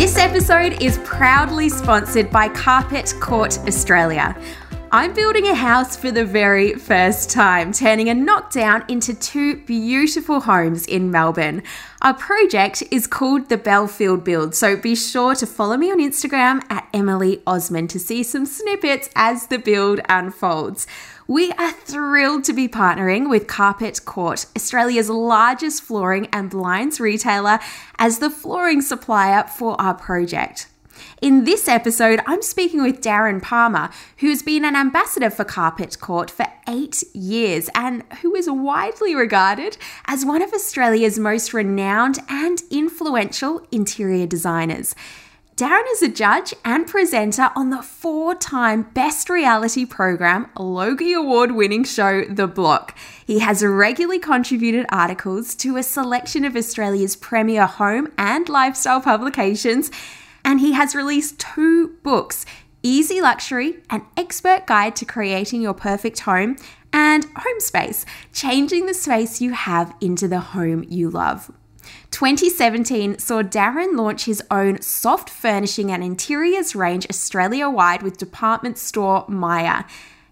This episode is proudly sponsored by Carpet Court Australia. I'm building a house for the very first time, turning a knockdown into two beautiful homes in Melbourne. Our project is called the Bellfield Build, so be sure to follow me on Instagram at Emily Osmond to see some snippets as the build unfolds. We are thrilled to be partnering with Carpet Court, Australia's largest flooring and blinds retailer, as the flooring supplier for our project. In this episode, I'm speaking with Darren Palmer, who's been an ambassador for Carpet Court for eight years and who is widely regarded as one of Australia's most renowned and influential interior designers. Darren is a judge and presenter on the four time Best Reality Program Logie Award winning show The Block. He has regularly contributed articles to a selection of Australia's premier home and lifestyle publications, and he has released two books Easy Luxury, an expert guide to creating your perfect home, and Home Space, changing the space you have into the home you love. 2017 saw Darren launch his own soft furnishing and interiors range Australia wide with department store Myer.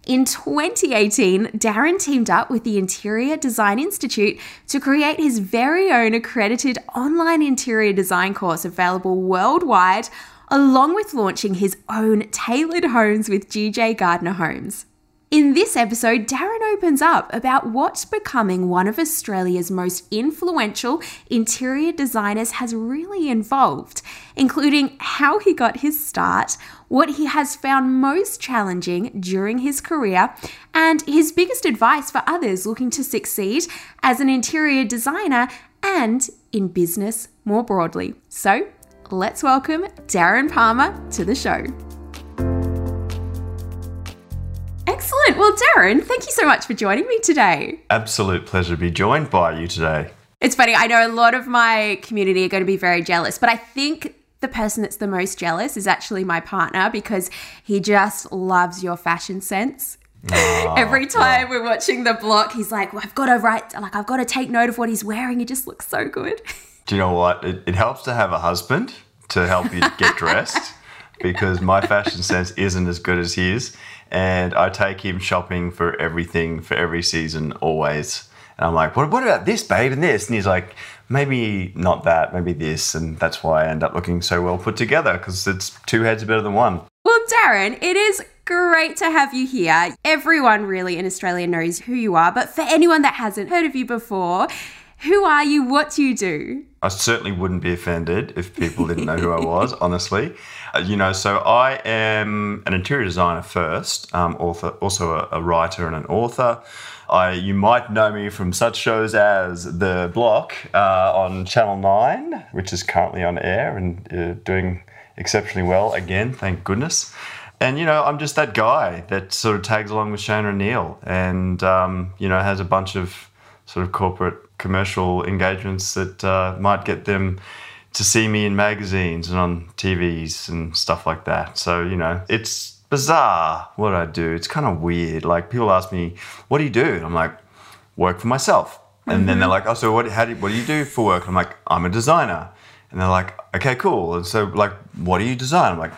In 2018, Darren teamed up with the Interior Design Institute to create his very own accredited online interior design course available worldwide, along with launching his own tailored homes with GJ Gardner Homes. In this episode, Darren opens up about what becoming one of Australia's most influential interior designers has really involved, including how he got his start, what he has found most challenging during his career, and his biggest advice for others looking to succeed as an interior designer and in business more broadly. So, let's welcome Darren Palmer to the show. Well, Darren, thank you so much for joining me today. Absolute pleasure to be joined by you today. It's funny, I know a lot of my community are going to be very jealous, but I think the person that's the most jealous is actually my partner because he just loves your fashion sense. Oh, Every time oh. we're watching the block, he's like, well, I've got to write, like, I've got to take note of what he's wearing. He just looks so good. Do you know what? It, it helps to have a husband to help you get dressed because my fashion sense isn't as good as his and I take him shopping for everything for every season always. And I'm like, what, what about this, babe, and this? And he's like, maybe not that, maybe this. And that's why I end up looking so well put together because it's two heads better than one. Well, Darren, it is great to have you here. Everyone really in Australia knows who you are, but for anyone that hasn't heard of you before, who are you? What do you do? I certainly wouldn't be offended if people didn't know who I was, honestly. Uh, you know, so I am an interior designer first, um, author, also a, a, writer and an author. I, you might know me from such shows as The Block uh, on Channel 9, which is currently on air and uh, doing exceptionally well again, thank goodness. And, you know, I'm just that guy that sort of tags along with Shaynna and Neale and, um, you know, has a bunch of sort of corporate commercial engagements that uh, might get them to see me in magazines and on TVs and stuff like that. So, you know, it's bizarre what I do. It's kind of weird. Like people ask me, "What do you do?" And I'm like, "Work for myself." And mm-hmm. then they're like, "Oh, so what? How do what do you do for work?" And I'm like, "I'm a designer." And they're like, "Okay, cool." And so like, "What do you design?" I'm like.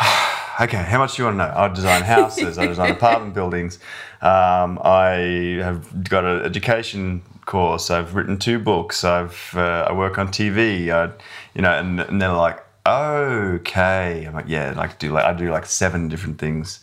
okay, how much do you want to know? I design houses, I design apartment buildings. Um, I have got an education course. I've written two books. I've uh, I work on TV. I, you know, and, and they're like, okay. I'm like, yeah, like do like I do like seven different things.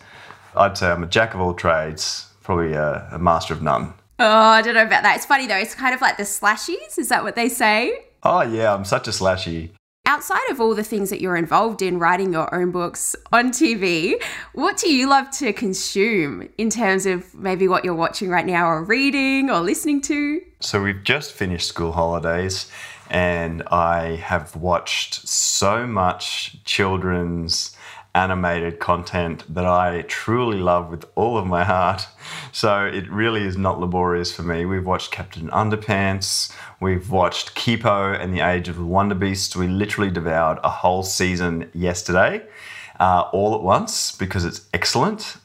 I'd say I'm a jack of all trades, probably a, a master of none. Oh, I don't know about that. It's funny though. It's kind of like the slashies. Is that what they say? Oh yeah, I'm such a slashy. Outside of all the things that you're involved in, writing your own books on TV, what do you love to consume in terms of maybe what you're watching right now, or reading, or listening to? So we've just finished school holidays, and I have watched so much children's animated content that I truly love with all of my heart. So it really is not laborious for me. We've watched Captain Underpants, we've watched Kipo and the Age of the Wonder Beast. We literally devoured a whole season yesterday, uh, all at once because it's excellent.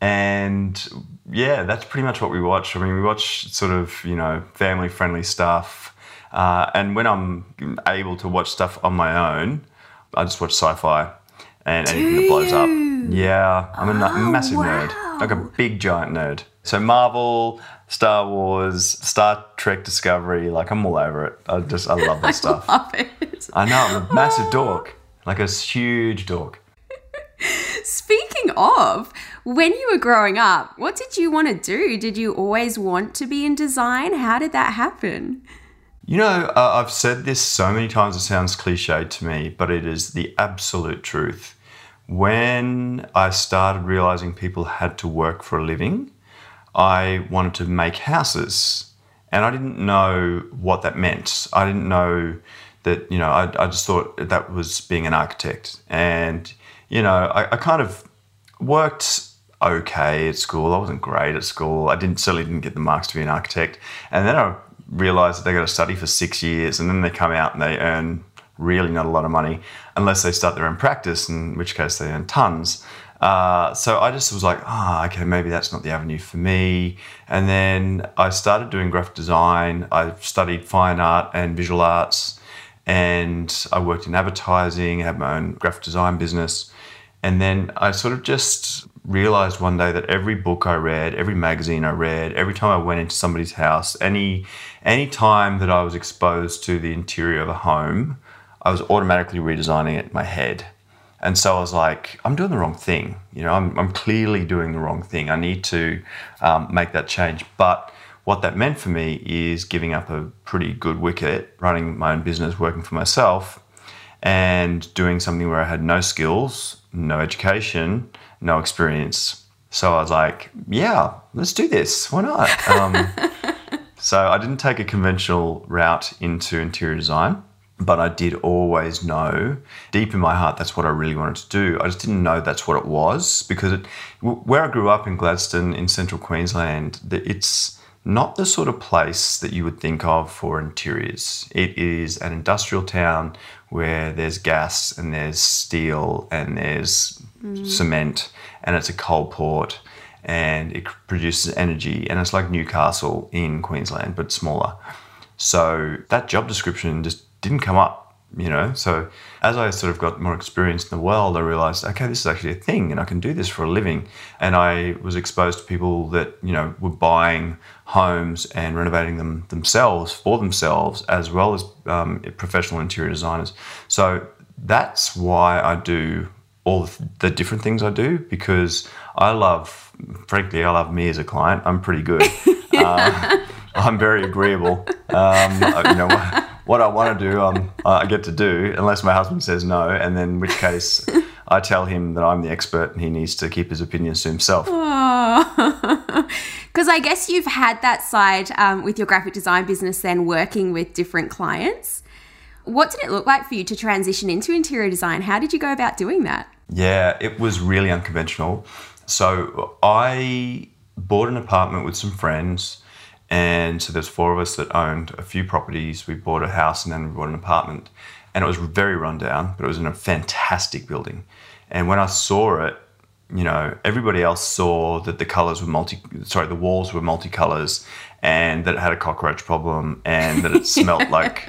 And yeah, that's pretty much what we watch. I mean, we watch sort of, you know, family friendly stuff. Uh, and when I'm able to watch stuff on my own, I just watch sci fi and anything that blows up. Yeah, I'm a Oh, massive wow. nerd, like a big giant nerd. So Marvel, Star Wars, Star Trek Discovery, like I'm all over it. I just I love that stuff. I Love it. I know I'm a massive dork, like a huge dork. Speaking of, when you were growing up, what did you want to do? Did you always want to be in design? How did that happen? You know, uh, I've said this so many times it sounds cliched to me, but it is the absolute truth. When I started realizing people had to work for a living, I wanted to make houses. And I didn't know what that meant. I didn't know that, you know, I, I just thought that was being an architect. And, you know, I, I kind of worked okay at school. I wasn't great at school. I didn't certainly didn't get the marks to be an architect. And then I realized that they got to study for six years and then they come out and they earn really not a lot of money unless they start their own practice, in which case they earn tons. Uh, so I just was like, ah, okay, maybe that's not the avenue for me. And then I started doing graphic design. I studied fine art and visual arts, and I worked in advertising, had my own graphic design business. And then I sort of just realized one day that every book I read, every magazine I read, every time I went into somebody's house, any any time that I was exposed to the interior of a home, I was automatically redesigning it in my head. And so I was like, I'm doing the wrong thing. You know, I'm, I'm clearly doing the wrong thing. I need to um, make that change. But what that meant for me is giving up a pretty good wicket, running my own business, working for myself, and doing something where I had no skills, no education, no experience. So I was like, yeah, let's do this. Why not? Um, so I didn't take a conventional route into interior design, but I did always know deep in my heart that's what I really wanted to do. I just didn't know that's what it was because it, where I grew up in Gladstone in central Queensland, it's not the sort of place that you would think of for interiors. It is an industrial town where there's gas and there's steel and there's mm. cement and it's a coal port and it produces energy and it's like Newcastle in Queensland but smaller. So that job description just didn't come up, you know. So as I sort of got more experience in the world, I realized, okay, this is actually a thing and I can do this for a living. And I was exposed to people that, you know, were buying homes and renovating them themselves for themselves, as well as um, professional interior designers. So that's why I do all the- different things I do because I love, frankly, I love me as a client. I'm pretty good. Uh, I'm very agreeable. Um, you know, what, I want to do, um, I get to do, unless my husband says no, and then in which case I tell him that I'm the expert and he needs to keep his opinions to himself. Because I guess you've had that side um, with your graphic design business, then working with different clients. What did it look like for you to transition into interior design? How did you go about doing that? Yeah, it was really unconventional. So I bought an apartment with some friends, and so there's four of us that owned a few properties. We bought a house and then we bought an apartment, and it was very run down, but it was in a fantastic building. And when I saw it, you know, everybody else saw that the colors were multi, sorry, the walls were multicolors, and that it had a cockroach problem, and that it smelt like.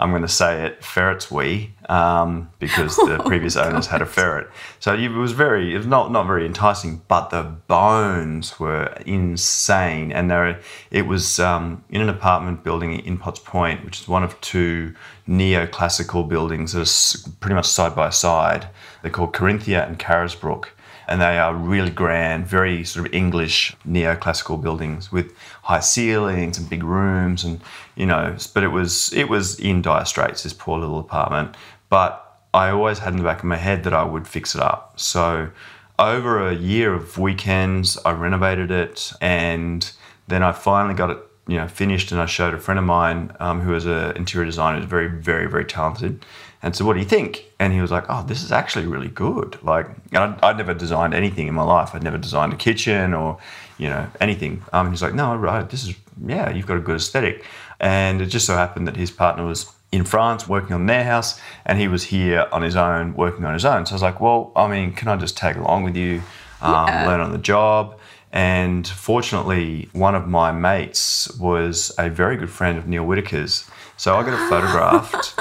I'm going to say it, ferret's wee, um, because the previous owners had a ferret. So it was very, it was not not very enticing, but the bones were insane, and there, it was um, in an apartment building in Potts Point, which is one of two neoclassical buildings that are pretty much side by side. They're called Corinthia and Carisbrook and they are really grand, very sort of English neoclassical buildings with high ceilings and big rooms, and you know. But it was it was in dire straits, this poor little apartment. But I always had in the back of my head that I would fix it up. So over a year of weekends, I renovated it, and then I finally got it, you know finished and I showed a friend of mine um, who was an interior designer, very very very talented, and so what do you think? And he was like, oh, this is actually really good. Like, I'd, I'd never designed anything in my life. I'd never designed a kitchen or you know anything. Um, he's like, no, right, this is yeah, you've got a good aesthetic. And it just so happened that his partner was in France working on their house, and he was here on his own working on his own. So I was like, well, I mean, can I just tag along with you, um, yeah. learn on the job? And fortunately, one of my mates was a very good friend of Neale Whitaker's. So I got photographed,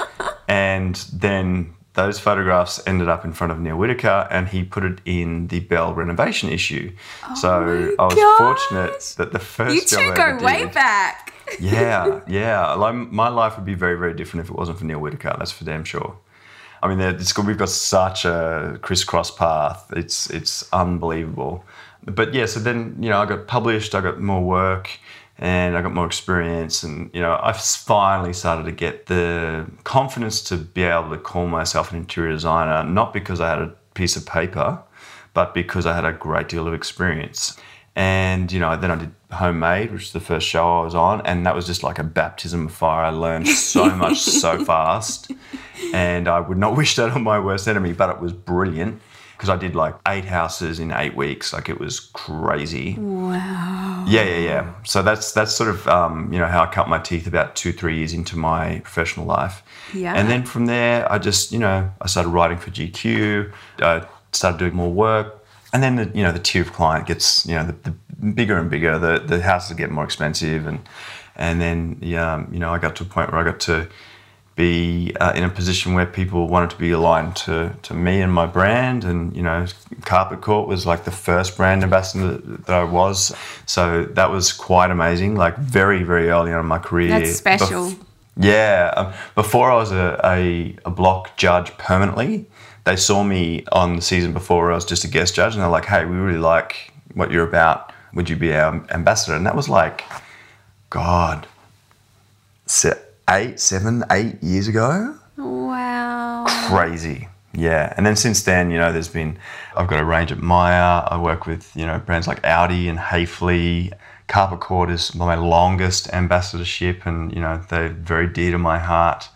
and then those photographs ended up in front of Neale Whitaker, and he put it in the Belle renovation issue. Oh so I was gosh. fortunate that the first you two go did, way back. yeah, yeah. Like my life would be very, very different if it wasn't for Neale Whitaker. That's for damn sure. I mean, it's. We've got such a crisscross path. It's it's unbelievable but yeah, so then you know I got published, I got more work, and I got more experience, and you know I finally started to get the confidence to be able to call myself an interior designer, not because I had a piece of paper, but because I had a great deal of experience. And you know, then I did homemade, which is the first show I was on, and that was just like a baptism of fire. I learned so much so fast, and I would not wish that on my worst enemy, but it was brilliant because I did like eight houses in eight weeks. Like it was crazy. Wow. Yeah, yeah, yeah. So that's that's sort of um, you know how I cut my teeth about two, three years into my professional life. Yeah. And then from there, I just you know I started writing for GQ. I started doing more work, and then the you know the tier of client gets you know the, the bigger and bigger. The the houses get more expensive, and and then yeah, you know I got to a point where I got to be uh, in a position where people wanted to be aligned to, to me and my brand. And, you know, Carpet Court was like the first brand ambassador that I was. So that was quite amazing, like very, very early on in my career. That's special. Bef- yeah. Um, before I was a, a, a, block judge permanently, they saw me on the season before where I was just a guest judge and they're like, hey, we really like what you're about. Would you be our ambassador? And that was like, God, eight, seven, eight years ago. Wow. Crazy. Yeah. And then since then, you know, there's been, I've got a range at Myer. I work with, you know, brands like Audi and Hafele. Carpet Court is my longest ambassadorship and, you know, they're very dear to my heart.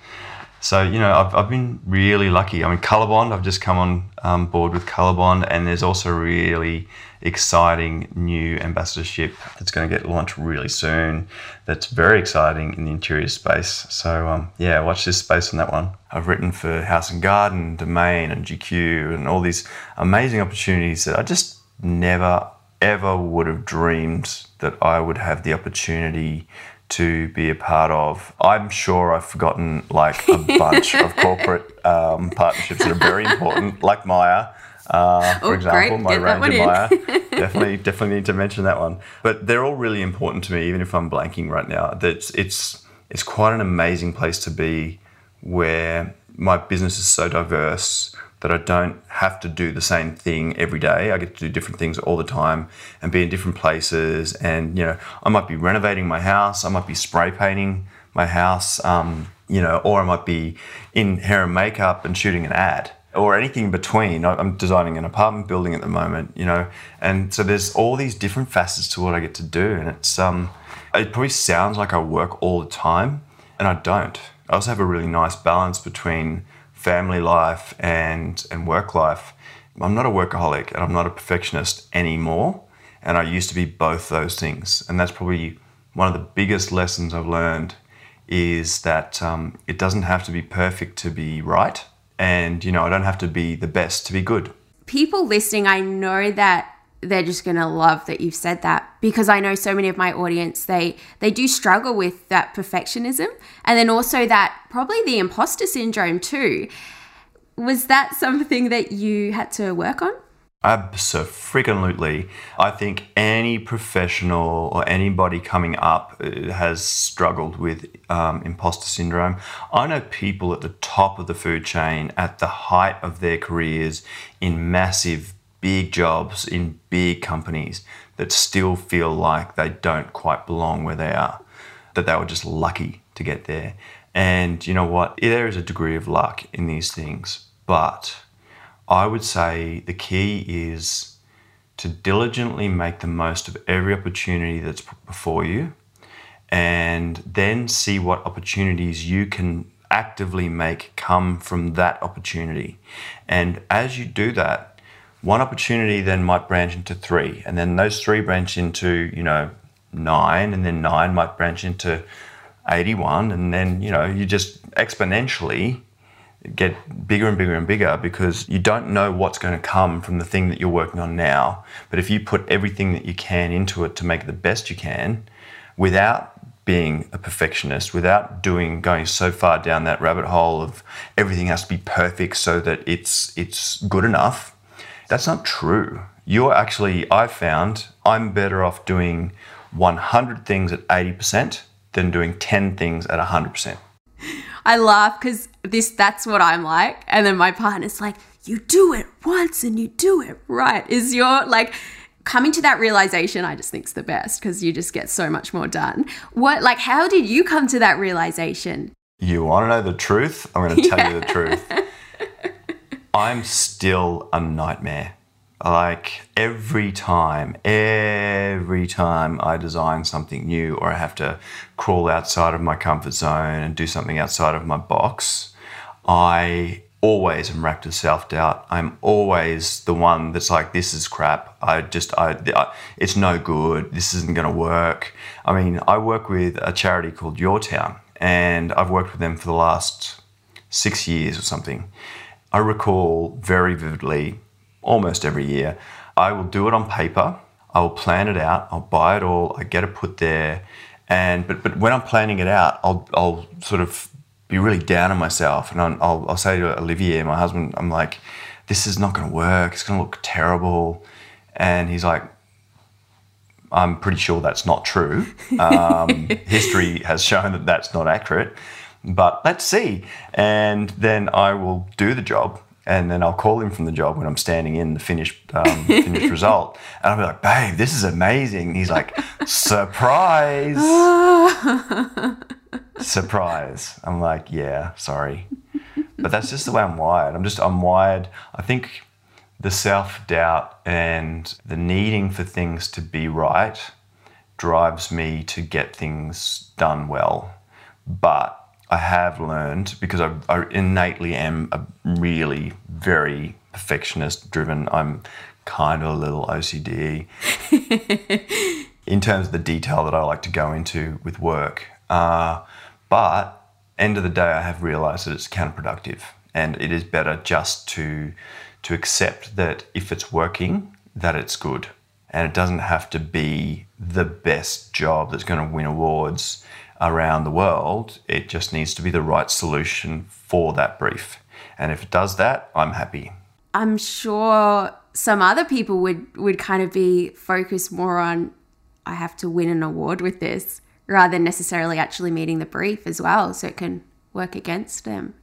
So, you know, I've, I've been really lucky. I mean, Colorbond, I've just come on um, board with Colorbond, and there's also really exciting new ambassadorship that's going to get launched really soon. That's very exciting in the interior space. So um, yeah, watch this space on that one. I've written for House and Garden, Domain, and GQ, and all these amazing opportunities that I just never ever would have dreamed that I would have the opportunity to be a part of. I'm sure I've forgotten like a bunch of corporate um, partnerships that are very important, like Myer. Uh, for oh, example, great. my Ranger Myer. definitely, definitely need to mention that one. But they're all really important to me, even if I'm blanking right now. That's it's it's quite an amazing place to be, where my business is so diverse that I don't have to do the same thing every day. I get to do different things all the time and be in different places. And you know, I might be renovating my house. I might be spray painting my house. Um, you know, or I might be in hair and makeup and shooting an ad or anything in between. I'm designing an apartment building at the moment, you know, and so there's all these different facets to what I get to do, and it's um, it probably sounds like I work all the time, and I don't. I also have a really nice balance between family life and and work life. I'm not a workaholic and I'm not a perfectionist anymore, and I used to be both those things, and that's probably one of the biggest lessons I've learned is that um, it doesn't have to be perfect to be right and you know I don't have to be the best to be good. People listening, I know that they're just going to love that you've said that because I know so many of my audience they they do struggle with that perfectionism and then also that probably the imposter syndrome too. Was that something that you had to work on? Absolutely. I think any professional or anybody coming up uh, has struggled with um, imposter syndrome. I know people at the top of the food chain, at the height of their careers, in massive, big jobs, in big companies, that still feel like they don't quite belong where they are, that they were just lucky to get there. And you know what? There is a degree of luck in these things, but I would say the key is to diligently make the most of every opportunity that's before you and then see what opportunities you can actively make come from that opportunity. And as you do that, one opportunity then might branch into three, and then those three branch into, you know, nine, and then nine might branch into 81, and then, you know, you just exponentially get bigger and bigger and bigger because you don't know what's going to come from the thing that you're working on now. But if you put everything that you can into it to make it the best you can without being a perfectionist, without doing going so far down that rabbit hole of everything has to be perfect so that it's it's good enough, that's not true. You're actually I've found I'm better off doing 100 things at 80% than doing 10 things at 100%. I laugh because this that's what I'm like. And then my partner's like, you do it once and you do it right. Is your like coming to that realization I just think's the best because you just get so much more done. What like how did you come to that realization? You want to know the truth? I'm going to tell yeah. you the truth. I'm still a nightmare. Like every time, every time I design something new or I have to crawl outside of my comfort zone and do something outside of my box, I always am wrapped with self doubt. I'm always the one that's like, this is crap. I just, I, I it's no good. This isn't going to work. I mean, I work with a charity called Your Town, and I've worked with them for the last six years or something. I recall very vividly almost every year. I will do it on paper. I will plan it out. I'll buy it all. I get it put there. And but but when I'm planning it out, I'll I'll sort of be really down on myself, and I'll I'll say to Olivier, my husband, I'm like, this is not going to work. It's going to look terrible. And he's like, I'm pretty sure that's not true. Um, history has shown that that's not accurate. But let's see. And then I will do the job and then I'll call him from the job when I'm standing in the finished um, finished result, and I'll be like, "Babe, this is amazing." And he's like, "Surprise, surprise." I'm like, "Yeah, sorry," but that's just the way I'm wired. I'm just I'm wired. I think the self doubt and the needing for things to be right drives me to get things done well, but I have learned because I, I innately am a really very perfectionist driven. I'm kind of a little OCD in terms of the detail that I like to go into with work. Uh, but end of the day, I have realised that it's counterproductive, and it is better just to to accept that if it's working, that it's good, and it doesn't have to be the best job that's going to win awards around the world. It just needs to be the right solution for that brief. And if it does that, I'm happy. I'm sure some other people would, would kind of be focused more on, I have to win an award with this, rather than necessarily actually meeting the brief as well, so it can work against them.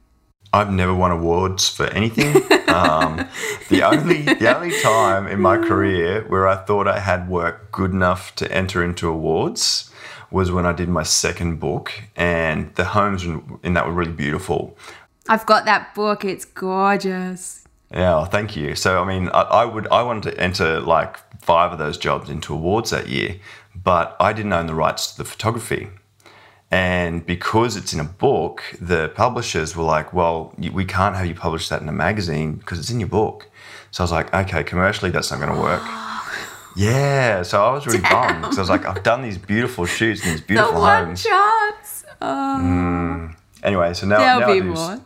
I've never won awards for anything. um, the only the only time in my career where I thought I had work good enough to enter into awards was when I did my second book, and the homes in that were really beautiful. I've got that book. It's gorgeous. Yeah, well, thank you. So, I mean, I, I, would I wanted to enter like five of those jobs into awards that year, but I didn't own the rights to the photography. And because it's in a book, the publishers were like, "Well, we can't have you publish that in a magazine because it's in your book." So I was like, "Okay, commercially, that's not going to work." Yeah, so I was really bummed because I was like, I've done these beautiful shoots and these beautiful the one homes. chance. Oh. Mm. Anyway, so now, now I do, more.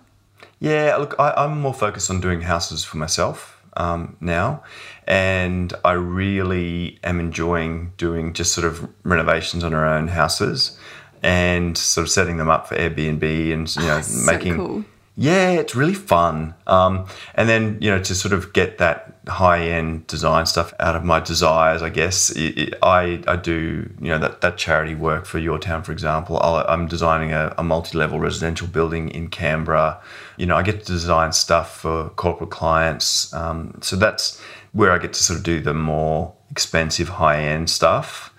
Yeah, look, I, am more focused on doing houses for myself um, now, and I really am enjoying doing just sort of renovations on our own houses and sort of setting them up for Airbnb and you know oh, making. So cool yeah, it's really fun. Um, and then, you know, to sort of get that high end design stuff out of my desires, I guess, it, it, I, I do, you know, that, that charity work for Your Town, for example. i am designing a, a multi level residential building in Canberra. You know, I get to design stuff for corporate clients. Um, so that's where I get to sort of do the more expensive, high end stuff.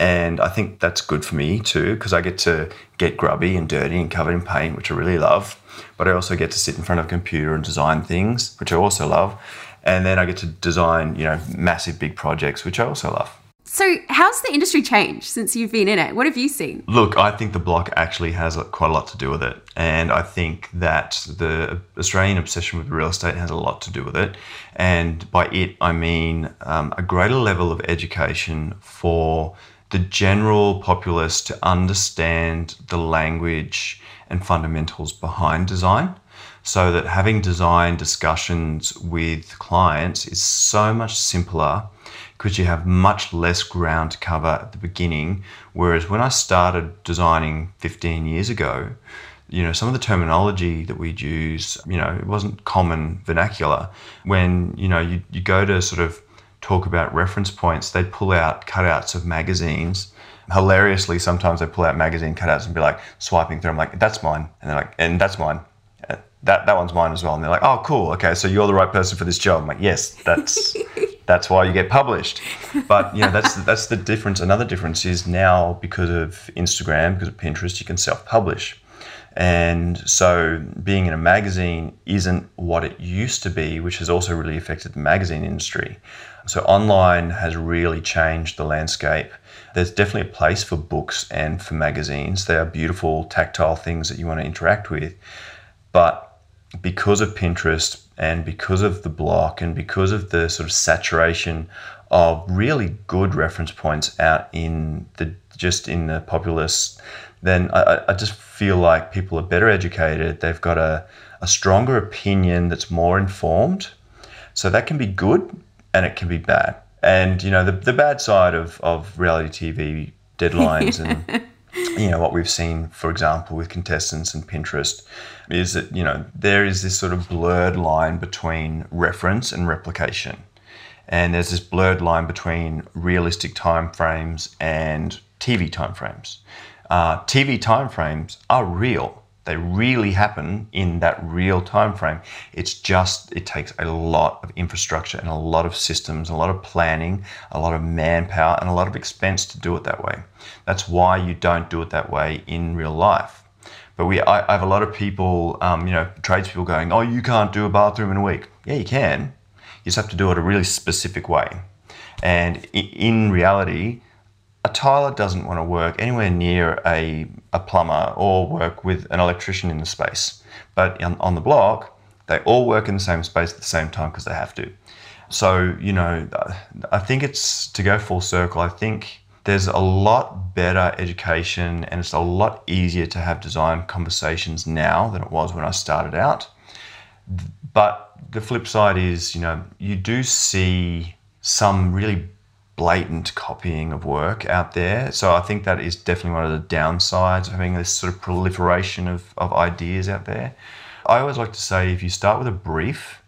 And I think that's good for me too, because I get to get grubby and dirty and covered in paint, which I really love but I also get to sit in front of a computer and design things, which I also love. And then I get to design, you know, massive big projects, which I also love. So, how's the industry changed since you've been in it? What have you seen? Look, I think the block actually has quite a lot to do with it. And I think that the Australian obsession with real estate has a lot to do with it. And by it, I mean um, a greater level of education for the general populace to understand the language and fundamentals behind design so that having design discussions with clients is so much simpler because you have much less ground to cover at the beginning. Whereas when I started designing 15 years ago, you know, some of the terminology that we'd use, you know, it wasn't common vernacular. When, you know, you, you go to sort of talk about reference points, they'd pull out cutouts of magazines. Hilariously, sometimes they pull out magazine cutouts and be like swiping through. I'm like, that's mine. And they're like, and that's mine. That, that one's mine as well. And they're like, oh, cool. Okay, so you're the right person for this job. I'm like, yes, that's that's why you get published. But you know, that's that's the difference. Another difference is now because of Instagram, because of Pinterest, you can self-publish. And so being in a magazine isn't what it used to be, which has also really affected the magazine industry. So online has really changed the landscape. There's definitely a place for books and for magazines. They are beautiful, tactile things that you want to interact with. But because of Pinterest and because of the block and because of the sort of saturation of really good reference points out in the just in the populace, then I, I just feel like people are better educated. They've got a, a stronger opinion that's more informed. So that can be good and it can be bad. And you know the, the bad side of, of reality TV deadlines and you know what we've seen, for example, with contestants and Pinterest, is that you know there is this sort of blurred line between reference and replication, and there's this blurred line between realistic timeframes and TV timeframes. Uh, TV timeframes are real; they really happen in that real time frame. It's just it takes a lot of infrastructure and a lot of systems, a lot of planning, a lot of manpower, and a lot of expense to do it that way. That's why you don't do it that way in real life. But we, I, I have a lot of people, um, you know, tradespeople going, "Oh, you can't do a bathroom in a week." Yeah, you can. You just have to do it a really specific way. And in reality, a tiler doesn't want to work anywhere near a, a plumber or work with an electrician in the space. But on, on the block, they all work in the same space at the same time because they have to. So, you know, I think it's to go full circle, I think there's a lot better education and it's a lot easier to have design conversations now than it was when I started out. But the flip side is, you know, you do see some really blatant copying of work out there. So I think that is definitely one of the downsides of having this sort of proliferation of, of ideas out there. I always like to say if you start with a brief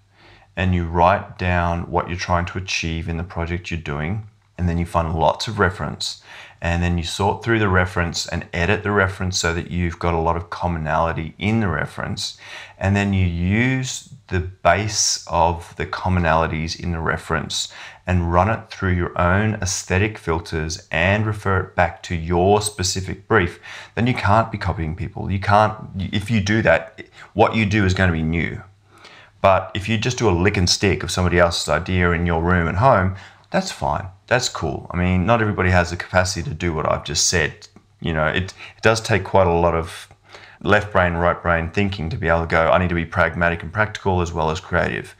and you write down what you're trying to achieve in the project you're doing, and then you find lots of reference, and then you sort through the reference and edit the reference so that you've got a lot of commonality in the reference, and then you use the base of the commonalities in the reference and run it through your own aesthetic filters and refer it back to your specific brief, then you can't be copying people. You can't, if you do that, what you do is going to be new. But if you just do a lick and stick of somebody else's idea in your room at home, that's fine. That's cool. I mean, not everybody has the capacity to do what I've just said. You know, it, it does take quite a lot of left brain, right brain thinking to be able to go, I need to be pragmatic and practical as well as creative.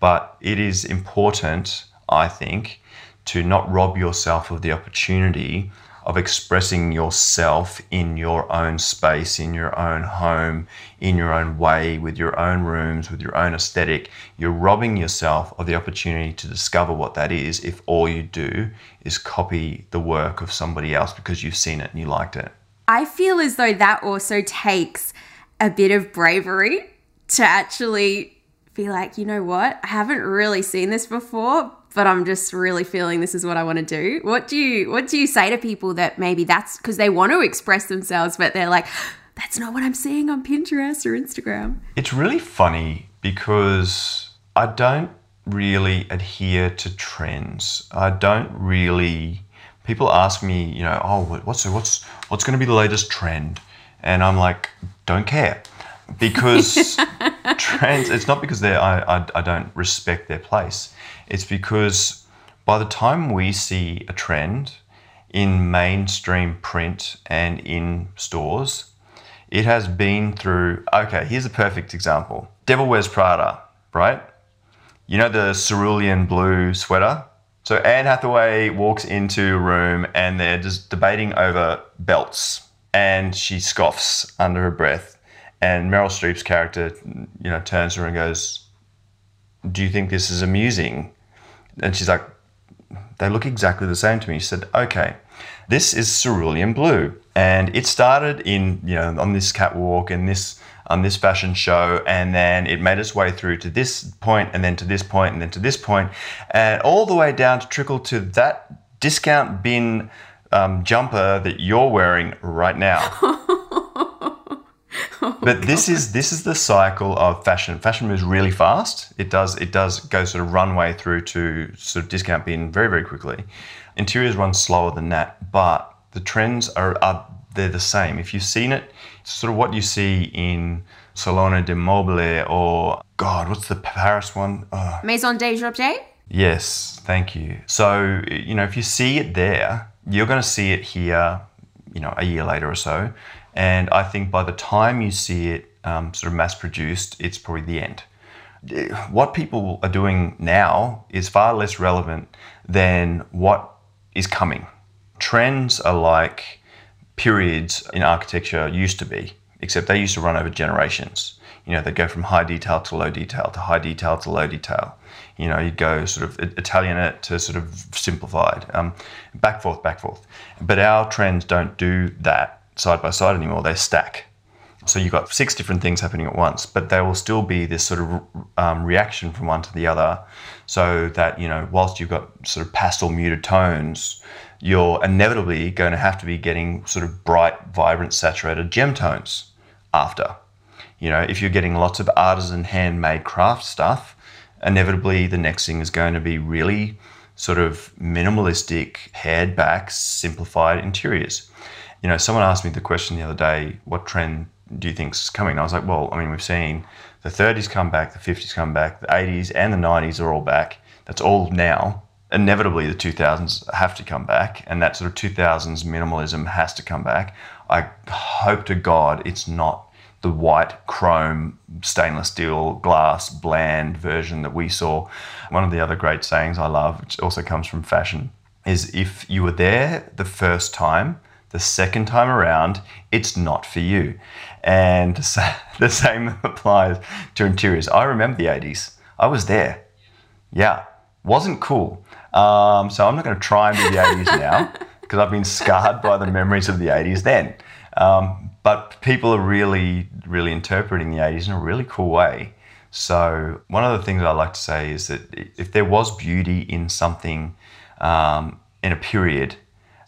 But it is important I think, to not rob yourself of the opportunity of expressing yourself in your own space, in your own home, in your own way, with your own rooms, with your own aesthetic. You're robbing yourself of the opportunity to discover what that is if all you do is copy the work of somebody else because you've seen it and you liked it. I feel as though that also takes a bit of bravery to actually be like, you know what? I haven't really seen this before, but I'm just really feeling this is what I want to do. What do you what do you say to people that maybe that's because they want to express themselves, but they're like, that's not what I'm seeing on Pinterest or Instagram? It's really funny because I don't really adhere to trends. I don't really. People ask me, you know, oh, what's what's what's going to be the latest trend, and I'm like, don't care, because trends. It's not because they I, I I don't respect their place it's because by the time we see a trend in mainstream print and in stores, it has been through. Okay, here's a perfect example Devil Wears Prada, right? You know the cerulean blue sweater? So Anne Hathaway walks into a room and they're just debating over belts and she scoffs under her breath. And Meryl Streep's character, you know, turns to her and goes, Do you think this is amusing? And she's like, They look exactly the same to me. She said, Okay, this is cerulean blue. And it started in, you know, on this catwalk and this on this fashion show, and then it made its way through to this point, and then to this point, and then to this point, and all the way down to trickle to that discount bin um, jumper that you're wearing right now. but this is this is the cycle of fashion. Fashion moves really fast. It does it does go sort of runway through to sort of discount bin very very quickly. Interiors run slower than that, but the trends are, are they're the same. If you've seen it, sort of what you see in Salone de Mobile or God, what's the Paris one? Oh. Maison des Objets. Yes, thank you. So you know, if you see it there, you're going to see it here, you know, a year later or so. And I think by the time you see it um, sort of mass produced, it's probably the end. What people are doing now is far less relevant than what is coming. Trends are like periods in architecture used to be, except they used to run over generations. You know, they go from high detail to low detail to high detail to low detail you know, you'd go sort of Italianate to sort of simplified, um, back forth, back forth. But our trends don't do that side by side anymore. They stack. So you've got six different things happening at once, but there will still be this sort of um, reaction from one to the other. So that, you know, whilst you've got sort of pastel muted tones, you're inevitably going to have to be getting sort of bright, vibrant, saturated gem tones after. You know, if you're getting lots of artisan handmade craft stuff, inevitably the next thing is going to be really sort of minimalistic, pared back, simplified interiors. You know, someone asked me the question the other day, what trend do you think is coming? And I was like, well, I mean, we've seen the 30s come back, the 50s come back, the 80s and the 90s are all back. That's all now. Inevitably, the 2000s have to come back, and that sort of 2000s minimalism has to come back. I hope to God it's not the white chrome stainless steel glass bland version that we saw. One of the other great sayings I love, which also comes from fashion, is if you were there the first time, the second time around, it's not for you. And so the same applies to interiors. I remember the 80s. I was there. Yeah, wasn't cool. Um, so I'm not going to try and be the 80s now because I've been scarred by the memories of the 80s then. Um, but people are really, really interpreting the 80s in a really cool way. So, one of the things I like to say is that if there was beauty in something um, in a period,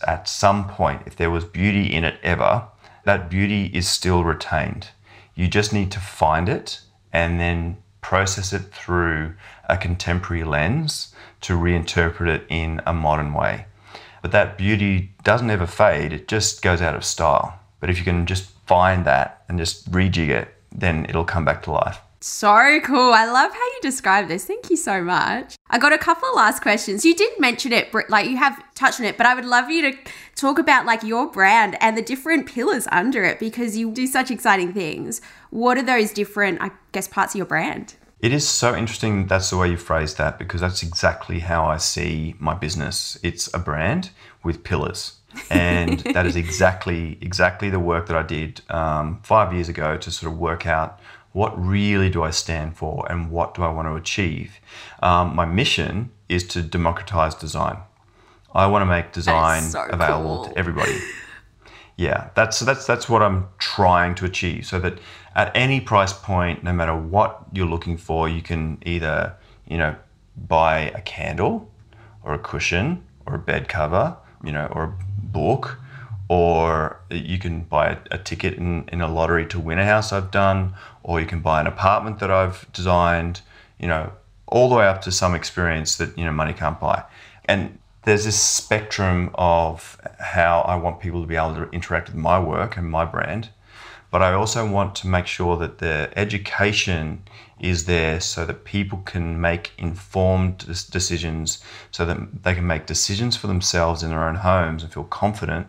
at some point, if there was beauty in it ever, that beauty is still retained. You just need to find it and then process it through a contemporary lens to reinterpret it in a modern way. But that beauty doesn't ever fade, it just goes out of style. But if you can just find that and just rejig it, then it'll come back to life. So cool. I love how you describe this. Thank you so much. I got a couple of last questions. You did mention it, like you have touched on it, but I would love you to talk about like your brand and the different pillars under it because you do such exciting things. What are those different, I guess, parts of your brand? It is so interesting that's the way you phrase that because that's exactly how I see my business. It's a brand with pillars and that is exactly exactly the work that I did um, five years ago to sort of work out what really do I stand for and what do I want to achieve. Um, my mission is to democratize design. I want to make design so available cool. to everybody. Yeah, that's that's that's what I'm trying to achieve. So that at any price point, no matter what you're looking for, you can either you know buy a candle or a cushion or a bed cover, you know, or a book, or you can buy a, ticket in, in a lottery to win a house I've done, or you can buy an apartment that I've designed, you know, all the way up to some experience that, you know, money can't buy. And there's this spectrum of how I want people to be able to interact with my work and my brand. but I also want to make sure that the education is there so that people can make informed decisions, so that they can make decisions for themselves in their own homes and feel confident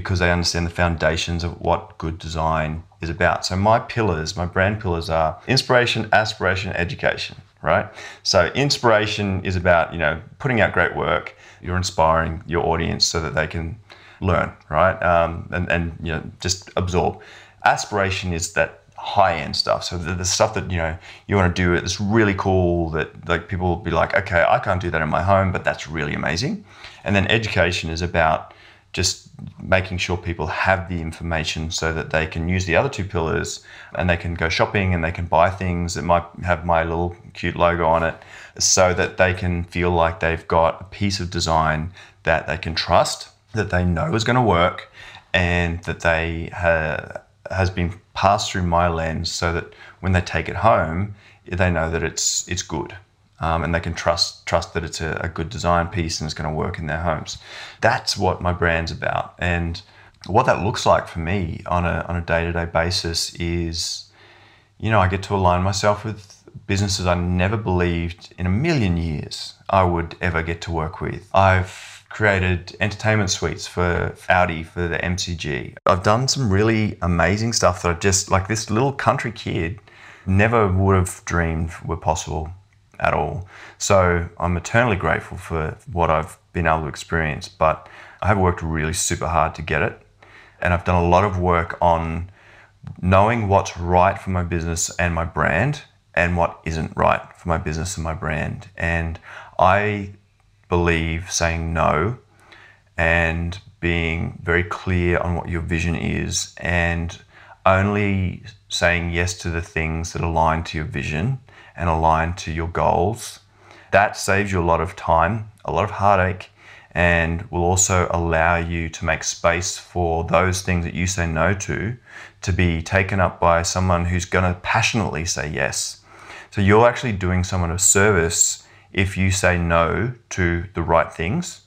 because they understand the foundations of what good design is about. So my pillars, my brand pillars are inspiration, aspiration, education, right? So inspiration is about, you know, putting out great work. You're inspiring your audience so that they can learn, right? Um, and, and, you know, just absorb. Aspiration is that high end stuff. So the, the, stuff that you know you want to do it's really cool that like people will be like, okay, I can't do that in my home, but that's really amazing. And then education is about just making sure people have the information so that they can use the other two pillars and they can go shopping and they can buy things that might have my little cute logo on it so that they can feel like they've got a piece of design that they can trust, that they know is going to work, and that they ha- has been passed through my lens so that when they take it home, they know that it's it's good um, and they can trust trust that it's a, a good design piece and it's going to work in their homes. That's what my brand's about, and what that looks like for me on a on a day to day basis is, you know, I get to align myself with businesses I never believed in a million years I would ever get to work with. I've created entertainment suites for Audi for the MCG. I've done some really amazing stuff that I just like this little country kid never would have dreamed were possible at all. So I'm eternally grateful for what I've been able to experience, but I have worked really super hard to get it. And I've done a lot of work on knowing what's right for my business and my brand and what isn't right for my business and my brand. And I believe saying no and being very clear on what your vision is and only saying yes to the things that align to your vision and align to your goals. That saves you a lot of time, a lot of heartache, and will also allow you to make space for those things that you say no to to be taken up by someone who's going to passionately say yes. So you're actually doing someone a service if you say no to the right things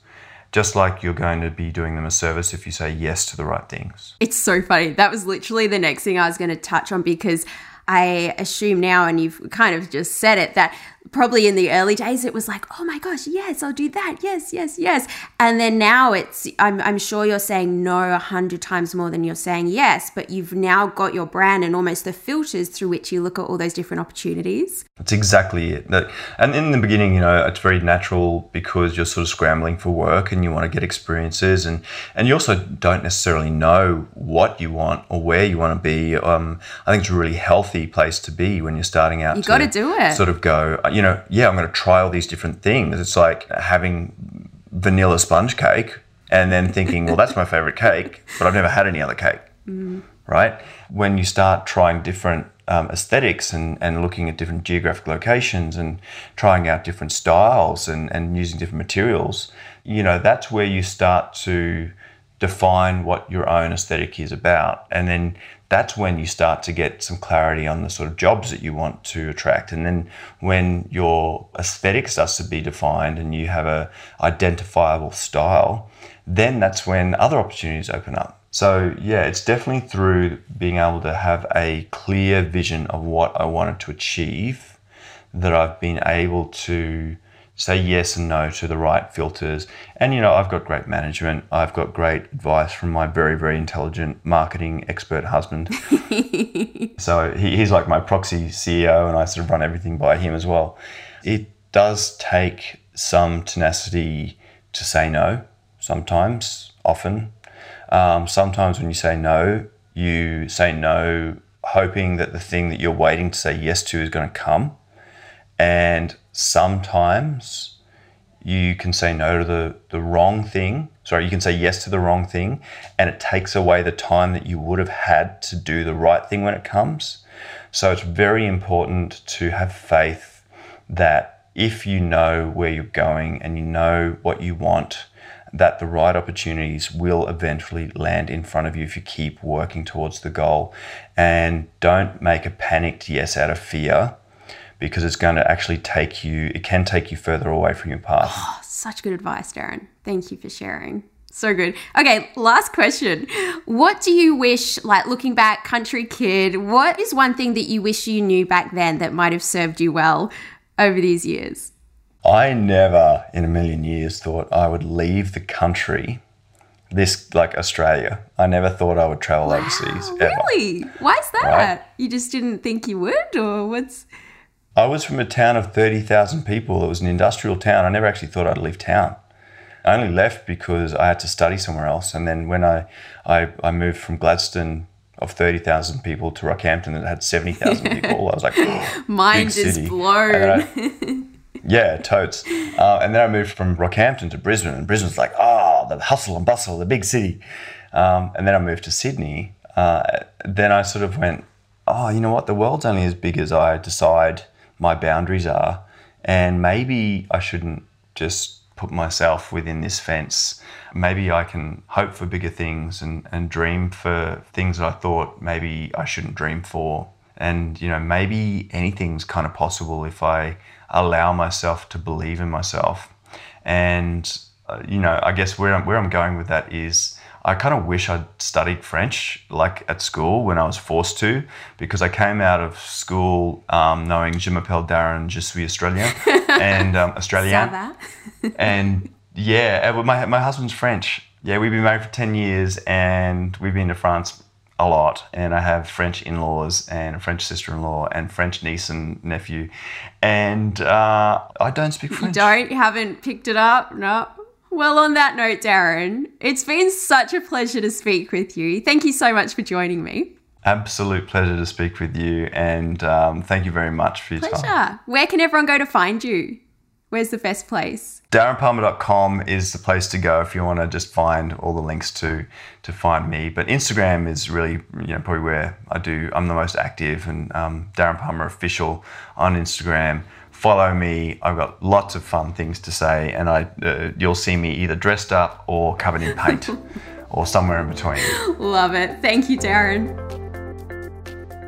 just like you're going to be doing them a service if you say yes to the right things. It's so funny. That was literally the next thing I was going to touch on because I assume now, and you've kind of just said it, that probably in the early days it was like, oh my gosh, yes, I'll do that. Yes, yes, yes. And then now it's, I'm, I'm sure you're saying no a hundred times more than you're saying yes, but you've now got your brand and almost the filters through which you look at all those different opportunities. That's exactly it. And in the beginning, you know, it's very natural because you're sort of scrambling for work and you want to get experiences and, and you also don't necessarily know what you want or where you want to be. Um, I think it's a really healthy place to be when you're starting out. You got to do it. Sort of go, you know, yeah, I'm going to try all these different things. It's like having vanilla sponge cake and then thinking, well, that's my favorite cake, but I've never had any other cake. Mm. Right? When you start trying different um, aesthetics and, and looking at different geographic locations and trying out different styles and, and using different materials, you know, that's where you start to define what your own aesthetic is about. And then that's when you start to get some clarity on the sort of jobs that you want to attract. And then when your aesthetic starts to be defined and you have a identifiable style, then that's when other opportunities open up. So yeah, it's definitely through being able to have a clear vision of what I wanted to achieve that I've been able to say yes and no to the right filters. And you know, I've got great management. I've got great advice from my very, very intelligent marketing expert husband. so he, he's like my proxy CEO, and I sort of run everything by him as well. It does take some tenacity to say no. Sometimes, often. Um, sometimes when you say no, you say no hoping that the thing that you're waiting to say yes to is going to come. And sometimes you can say no to the, the wrong thing. Sorry, you can say yes to the wrong thing, and it takes away the time that you would have had to do the right thing when it comes. So it's very important to have faith that if you know where you're going and you know what you want, that the right opportunities will eventually land in front of you if you keep working towards the goal. And don't make a panicked yes out of fear because it's going to actually take you, it can take you further away from your path. Oh, such good advice, Darren. Thank you for sharing. So good. Okay, last question. What do you wish, like looking back, country kid, what is one thing that you wish you knew back then that might have served you well over these years? I never in a million years thought I would leave the country, this like Australia. I never thought I would travel wow, overseas. Ever. Really? Why is that? Right? You just didn't think you would, or what's. I was from a town of 30,000 people. It was an industrial town. I never actually thought I'd leave town. I only left because I had to study somewhere else. And then when I, I, I moved from Gladstone of 30,000 people to Rockhampton that had 70,000 people, I was like, oh, mind is city. blown. I, yeah, totes. Uh, and then I moved from Rockhampton to Brisbane, and Brisbane's like, oh, the hustle and bustle, the big city. Um, and then I moved to Sydney. Uh, then I sort of went, oh, you know what? The world's only as big as I decide my boundaries are. And maybe I shouldn't just put myself within this fence. Maybe I can hope for bigger things and, and dream for things that I thought maybe I shouldn't dream for. And, you know, maybe anything's kind of possible if I allow myself to believe in myself. And, uh, you know, I guess where I'm, where I'm going with that is I kind of wish I'd studied French like at school when I was forced to, because I came out of school um, knowing Je m'appelle Darren, je suis Australien, and um, Australien. and yeah, uh, my, my husband's French. Yeah, we've been married for 10 years and we've been to France a lot. And I have French in laws and a French sister in law and French niece and nephew. And uh, I don't speak French. You don't? You haven't picked it up? No. Well, on that note, Darren, it's been such a pleasure to speak with you. Thank you so much for joining me. Absolute pleasure to speak with you, and um, thank you very much for your pleasure. time. Where can everyone go to find you? Where's the best place? DarrenPalmer.com is the place to go if you want to just find all the links to to find me. But Instagram is really, you know, probably where I do. I'm the most active, and um, Darren Palmer official on Instagram follow me. I've got lots of fun things to say, and I uh, you'll see me either dressed up or covered in paint, or somewhere in between. Love it. Thank you, Darren.